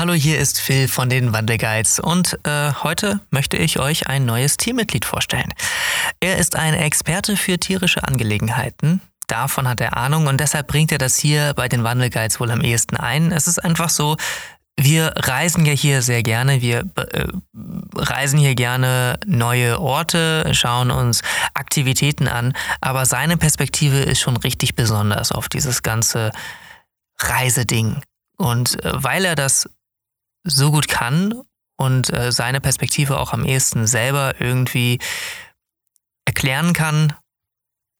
Hallo, hier ist Phil von den Wandelguides und äh, heute möchte ich euch ein neues Teammitglied vorstellen. Er ist ein Experte für tierische Angelegenheiten. Davon hat er Ahnung und deshalb bringt er das hier bei den Wandelguides wohl am ehesten ein. Es ist einfach so, wir reisen ja hier sehr gerne. Wir äh, reisen hier gerne neue Orte, schauen uns Aktivitäten an. Aber seine Perspektive ist schon richtig besonders auf dieses ganze Reiseding. Und äh, weil er das so gut kann und äh, seine Perspektive auch am ehesten selber irgendwie erklären kann,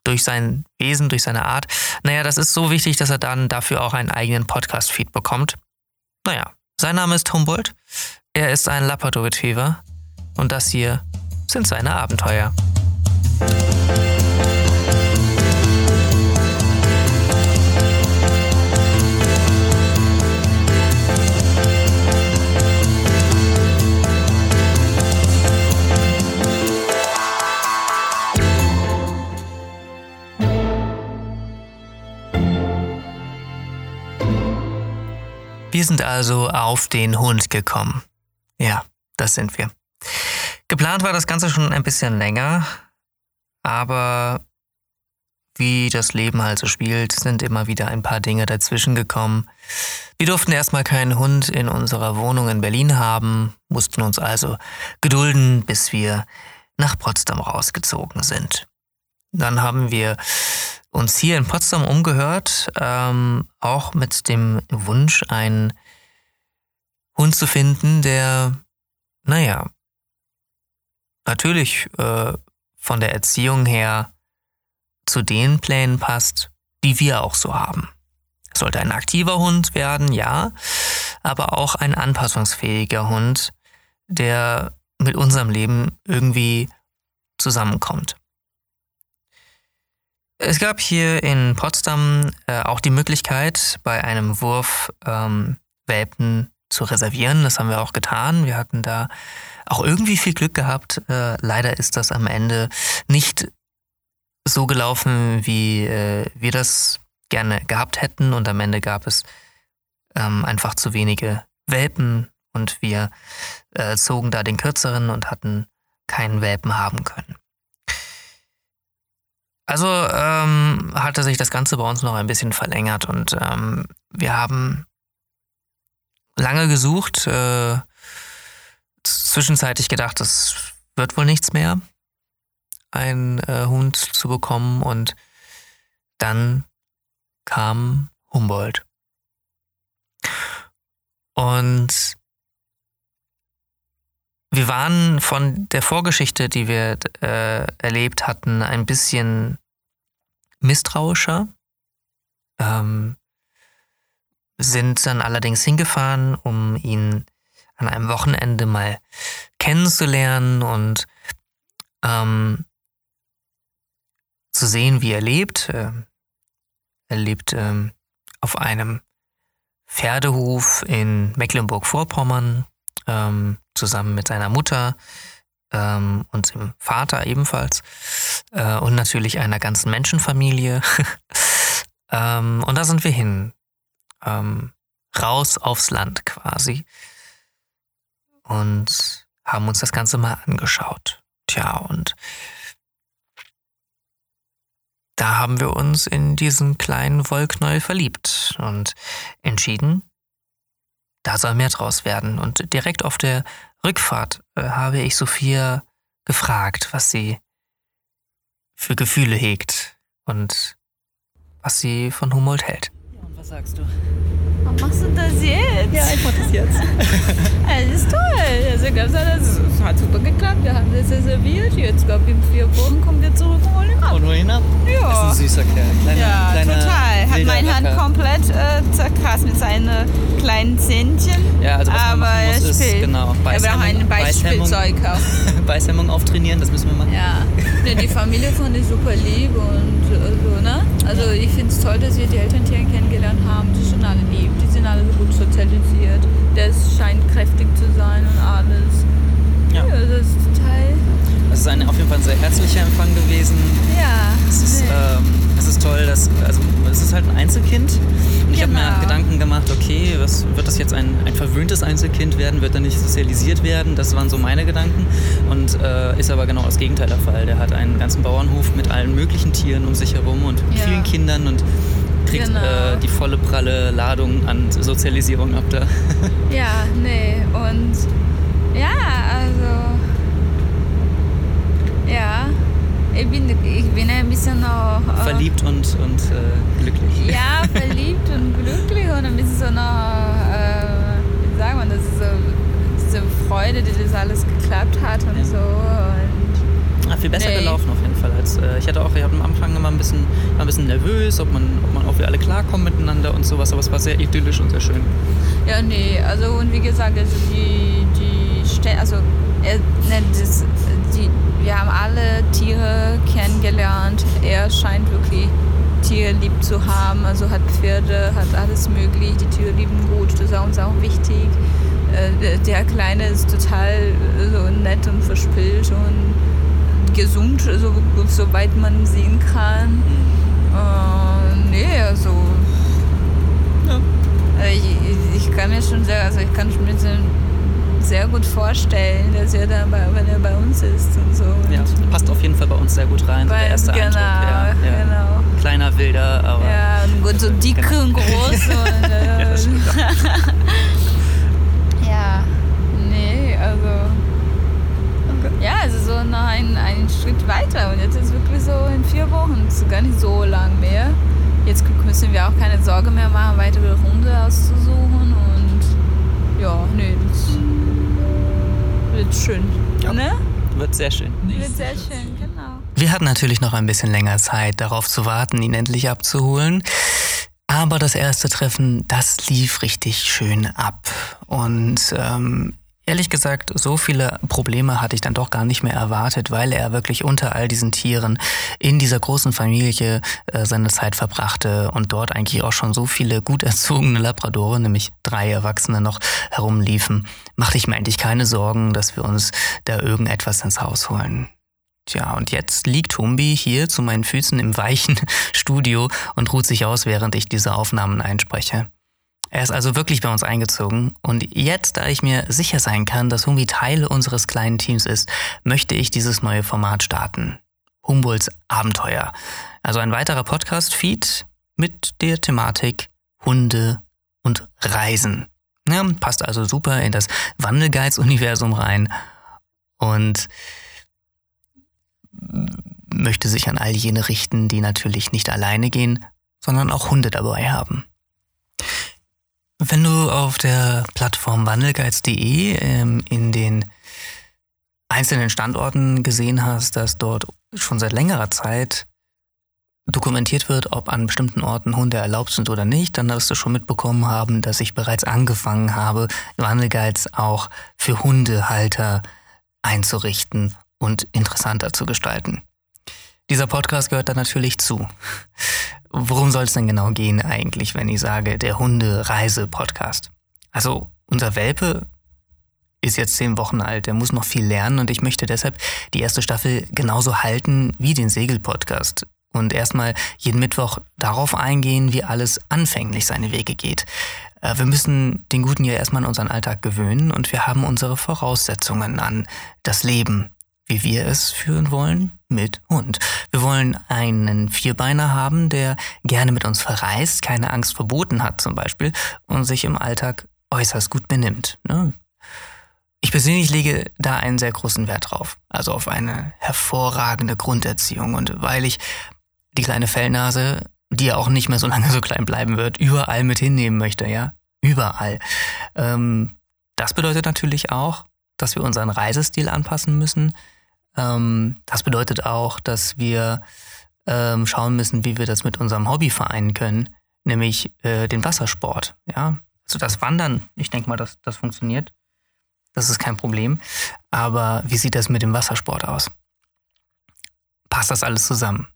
durch sein Wesen, durch seine Art. Naja, das ist so wichtig, dass er dann dafür auch einen eigenen Podcast-Feed bekommt. Naja, sein Name ist Humboldt. Er ist ein Labrador-Retriever. Und das hier sind seine Abenteuer. Wir sind also auf den Hund gekommen. Ja, das sind wir. Geplant war das Ganze schon ein bisschen länger, aber wie das Leben halt so spielt, sind immer wieder ein paar Dinge dazwischen gekommen. Wir durften erstmal keinen Hund in unserer Wohnung in Berlin haben, mussten uns also gedulden, bis wir nach Potsdam rausgezogen sind. Dann haben wir uns hier in Potsdam umgehört, ähm, auch mit dem Wunsch, einen Hund zu finden, der, naja, natürlich äh, von der Erziehung her zu den Plänen passt, die wir auch so haben. Es sollte ein aktiver Hund werden, ja, aber auch ein anpassungsfähiger Hund, der mit unserem Leben irgendwie zusammenkommt. Es gab hier in Potsdam äh, auch die Möglichkeit, bei einem Wurf ähm, Welpen zu reservieren. Das haben wir auch getan. Wir hatten da auch irgendwie viel Glück gehabt. Äh, leider ist das am Ende nicht so gelaufen, wie äh, wir das gerne gehabt hätten. Und am Ende gab es ähm, einfach zu wenige Welpen und wir äh, zogen da den kürzeren und hatten keinen Welpen haben können. Also ähm, hatte sich das Ganze bei uns noch ein bisschen verlängert und ähm, wir haben lange gesucht, äh, zwischenzeitlich gedacht, das wird wohl nichts mehr, einen äh, Hund zu bekommen und dann kam Humboldt. Und wir waren von der Vorgeschichte, die wir äh, erlebt hatten, ein bisschen misstrauischer. Ähm, sind dann allerdings hingefahren, um ihn an einem Wochenende mal kennenzulernen und ähm, zu sehen, wie er lebt. Äh, er lebt ähm, auf einem Pferdehof in Mecklenburg-Vorpommern, ähm, zusammen mit seiner Mutter ähm, und seinem Vater ebenfalls äh, und natürlich einer ganzen Menschenfamilie. ähm, und da sind wir hin. Ähm, raus aufs Land quasi. Und haben uns das Ganze mal angeschaut. Tja, und da haben wir uns in diesen kleinen Wollknäuel verliebt und entschieden, da soll mehr draus werden. Und direkt auf der Rückfahrt äh, habe ich Sophia gefragt, was sie für Gefühle hegt und was sie von Humboldt hält. Ja, und was sagst du? Warum machst du das jetzt? Ja, ich mach das jetzt. das ist toll. Also ganz alles, es hat super geklappt. Wir haben das reserviert. Jetzt, glaube ich, in vier Wochen kommen wir zurück und holen ihn ab. Und holen ihn ab? Ja. Das ist ein süßer Kerl. Kleiner, ja, kleiner, total. Hat meine Hand komplett äh, zerkratzt mit seinen kleinen Zähnchen. Ja, also was man Aber machen muss, ist, spielt. genau, Er braucht ein Beißhemmung- Beißspielzeug kaufen. Beißhemmung auftrainieren, das müssen wir machen. Ja. ja, die Familie fand ich super lieb und äh, so, ne? Also ich finde es toll, dass wir die Elterntiere kennengelernt haben. Die sind alle lieb, die sind alle so gut sozialisiert. Der scheint kräftig zu sein und alles. Ja. Ja, das ist total. Das ist ein, auf jeden Fall ein sehr herzlicher Empfang gewesen. Ja. Es ist, nee. ähm, es ist toll, dass, also es ist halt ein Einzelkind. Und ich habe mir Genau. Gedanken gemacht, okay, was, wird das jetzt ein, ein verwöhntes Einzelkind werden? Wird er nicht sozialisiert werden? Das waren so meine Gedanken. Und äh, ist aber genau das Gegenteil der Fall. Der hat einen ganzen Bauernhof mit allen möglichen Tieren um sich herum und Ja. vielen Kindern und kriegt Genau. äh, die volle pralle Ladung an Sozialisierung ab da. Ja, nee. Und ja, also. Ja. Ich bin, ich bin ein bisschen noch. äh, Verliebt und, und äh, glücklich. Ja, verliebt und glücklich und ein bisschen so noch. Äh, wie sagt man das? So, diese Freude, die das alles geklappt hat und Ja. so. Und Ah, viel besser Nee. gelaufen auf jeden Fall. Als, äh, ich hatte auch, ich habe am Anfang immer ein bisschen, ein bisschen nervös, ob man, ob man, ob wir alle klarkommen miteinander und sowas, aber es war sehr idyllisch und sehr schön. Ja, nee, also und wie gesagt, also die, die Ste also er, ne, das, die, wir haben alle Tiere kennengelernt. Er scheint wirklich Tiere lieb zu haben, also hat Pferde, hat alles möglich. Die Tiere lieben gut, das ist auch uns auch wichtig. Äh, der- Der Kleine ist total äh, so nett und verspielt und gesund, so, soweit man sehen kann. Äh, nee, also Ja. also ich, ich- kann mir schon sehr, also ich kann mir so sehr gut vorstellen, dass er dann bei, wenn er bei uns ist und so. Ja, Und passt auf jeden Fall bei uns sehr gut rein. bei, der erste genau, Eindruck. Ja, ja. genau. Kleiner, wilder, aber Ja, und gut, so dick und groß und äh, wird schön. Ja. Ne? wird sehr schön. Wird sehr schön, genau. Wir hatten natürlich noch ein bisschen länger Zeit, darauf zu warten, ihn endlich abzuholen. Aber das erste Treffen, das lief richtig schön ab. Und ähm, ehrlich gesagt, so viele Probleme hatte ich dann doch gar nicht mehr erwartet, weil er wirklich unter all diesen Tieren in dieser großen Familie äh, seine Zeit verbrachte und dort eigentlich auch schon so viele gut erzogene Labradore, nämlich drei Erwachsene noch herumliefen, machte ich mir eigentlich keine Sorgen, dass wir uns da irgendetwas ins Haus holen. Tja, und jetzt liegt Humbi hier zu meinen Füßen im weichen Studio und ruht sich aus, während ich diese Aufnahmen einspreche. Er ist also wirklich bei uns eingezogen und jetzt, da ich mir sicher sein kann, dass Humbi Teil unseres kleinen Teams ist, möchte ich dieses neue Format starten. Humboldts Abenteuer. Also ein weiterer Podcast-Feed mit der Thematik Hunde und Reisen. Ja, passt also super in das Wandelguides-Universum rein und möchte sich an all jene richten, die natürlich nicht alleine gehen, sondern auch Hunde dabei haben. Wenn du auf der Plattform wandelguides.de ähm, in den einzelnen Standorten gesehen hast, dass dort schon seit längerer Zeit dokumentiert wird, ob an bestimmten Orten Hunde erlaubt sind oder nicht, dann wirst du schon mitbekommen haben, dass ich bereits angefangen habe, Wandelguides auch für Hundehalter einzurichten und interessanter zu gestalten. Dieser Podcast gehört da natürlich zu. Worum soll es denn genau gehen eigentlich, wenn ich sage, der Hunde-Reise-Podcast? Also unser Welpe ist jetzt zehn Wochen alt, der muss noch viel lernen und ich möchte deshalb die erste Staffel genauso halten wie den Segel-Podcast und erstmal jeden Mittwoch darauf eingehen, wie alles anfänglich seine Wege geht. Äh, Wir müssen den Guten ja erstmal an unseren Alltag gewöhnen und wir haben unsere Voraussetzungen an das Leben, wie wir es führen wollen, mit Hund. Wir wollen einen Vierbeiner haben, der gerne mit uns verreist, keine Angst vor Booten hat zum Beispiel und sich im Alltag äußerst gut benimmt. Ne? Ich persönlich lege da einen sehr großen Wert drauf, also auf eine hervorragende Grunderziehung und weil ich die kleine Fellnase, die ja auch nicht mehr so lange so klein bleiben wird, überall mit hinnehmen möchte, ja, überall. Ähm, das bedeutet natürlich auch, dass wir unseren Reisestil anpassen müssen. Ähm, das bedeutet auch, dass wir ähm, schauen müssen, wie wir das mit unserem Hobby vereinen können, nämlich äh, den Wassersport. Ja, also das Wandern, ich denke mal, das, das funktioniert. Das ist kein Problem. Aber wie sieht das mit dem Wassersport aus? Passt das alles zusammen?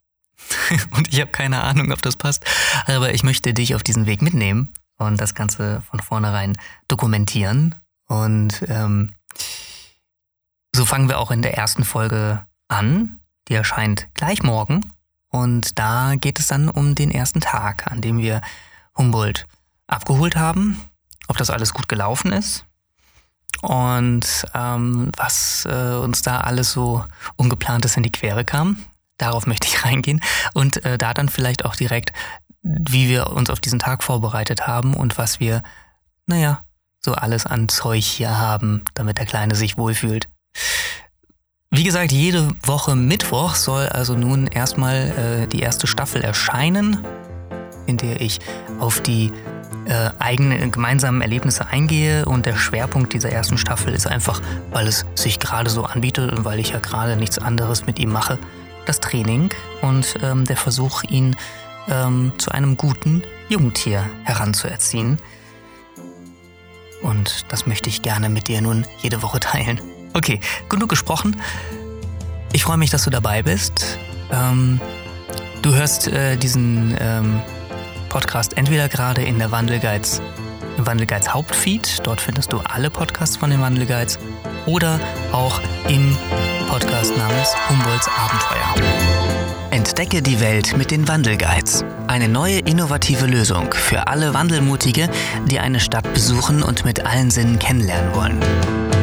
und ich habe keine Ahnung, ob das passt, aber ich möchte dich auf diesen Weg mitnehmen und das Ganze von vornherein dokumentieren. Und ähm, so fangen wir auch in der ersten Folge an. Die erscheint gleich morgen und da geht es dann um den ersten Tag, an dem wir Humboldt abgeholt haben, ob das alles gut gelaufen ist und ähm, was äh, uns da alles so ungeplantes in die Quere kam. Darauf möchte ich reingehen und äh, da dann vielleicht auch direkt, wie wir uns auf diesen Tag vorbereitet haben und was wir, naja, so alles an Zeug hier haben, damit der Kleine sich wohlfühlt. Wie gesagt, jede Woche Mittwoch soll also nun erstmal äh, die erste Staffel erscheinen, in der ich auf die äh, eigenen gemeinsamen Erlebnisse eingehe und der Schwerpunkt dieser ersten Staffel ist einfach, weil es sich gerade so anbietet und weil ich ja gerade nichts anderes mit ihm mache, das Training und ähm, der Versuch, ihn ähm, zu einem guten Jungtier heranzuerziehen. Und das möchte ich gerne mit dir nun jede Woche teilen. Okay, genug gesprochen. Ich freue mich, dass du dabei bist. Ähm, du hörst äh, diesen ähm, Podcast entweder gerade in der Wandelgeiz, im Wandelgeiz Hauptfeed, dort findest du alle Podcasts von den Wandelgeiz, oder auch im Podcast namens Humboldts Abenteuer. Entdecke die Welt mit den Wandelguides. Eine neue innovative Lösung für alle Wandelmutige, die eine Stadt besuchen und mit allen Sinnen kennenlernen wollen.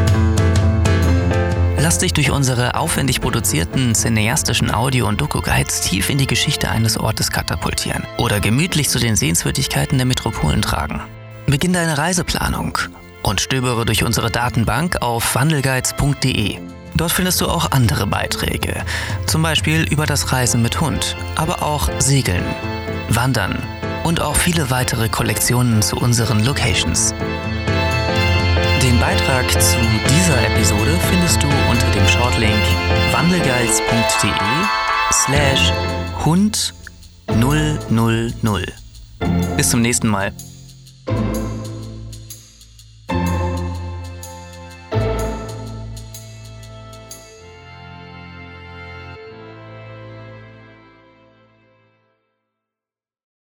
Lass dich durch unsere aufwendig produzierten cineastischen Audio- und Doku-Guides tief in die Geschichte eines Ortes katapultieren oder gemütlich zu den Sehenswürdigkeiten der Metropolen tragen. Beginn deine Reiseplanung und stöbere durch unsere Datenbank auf wandelguides.de. Dort findest du auch andere Beiträge, zum Beispiel über das Reisen mit Hund, aber auch Segeln, Wandern und auch viele weitere Kollektionen zu unseren Locations. Beitrag zu dieser Episode findest du unter dem Shortlink wandelgeiz.de slash Hund 000. Bis zum nächsten Mal.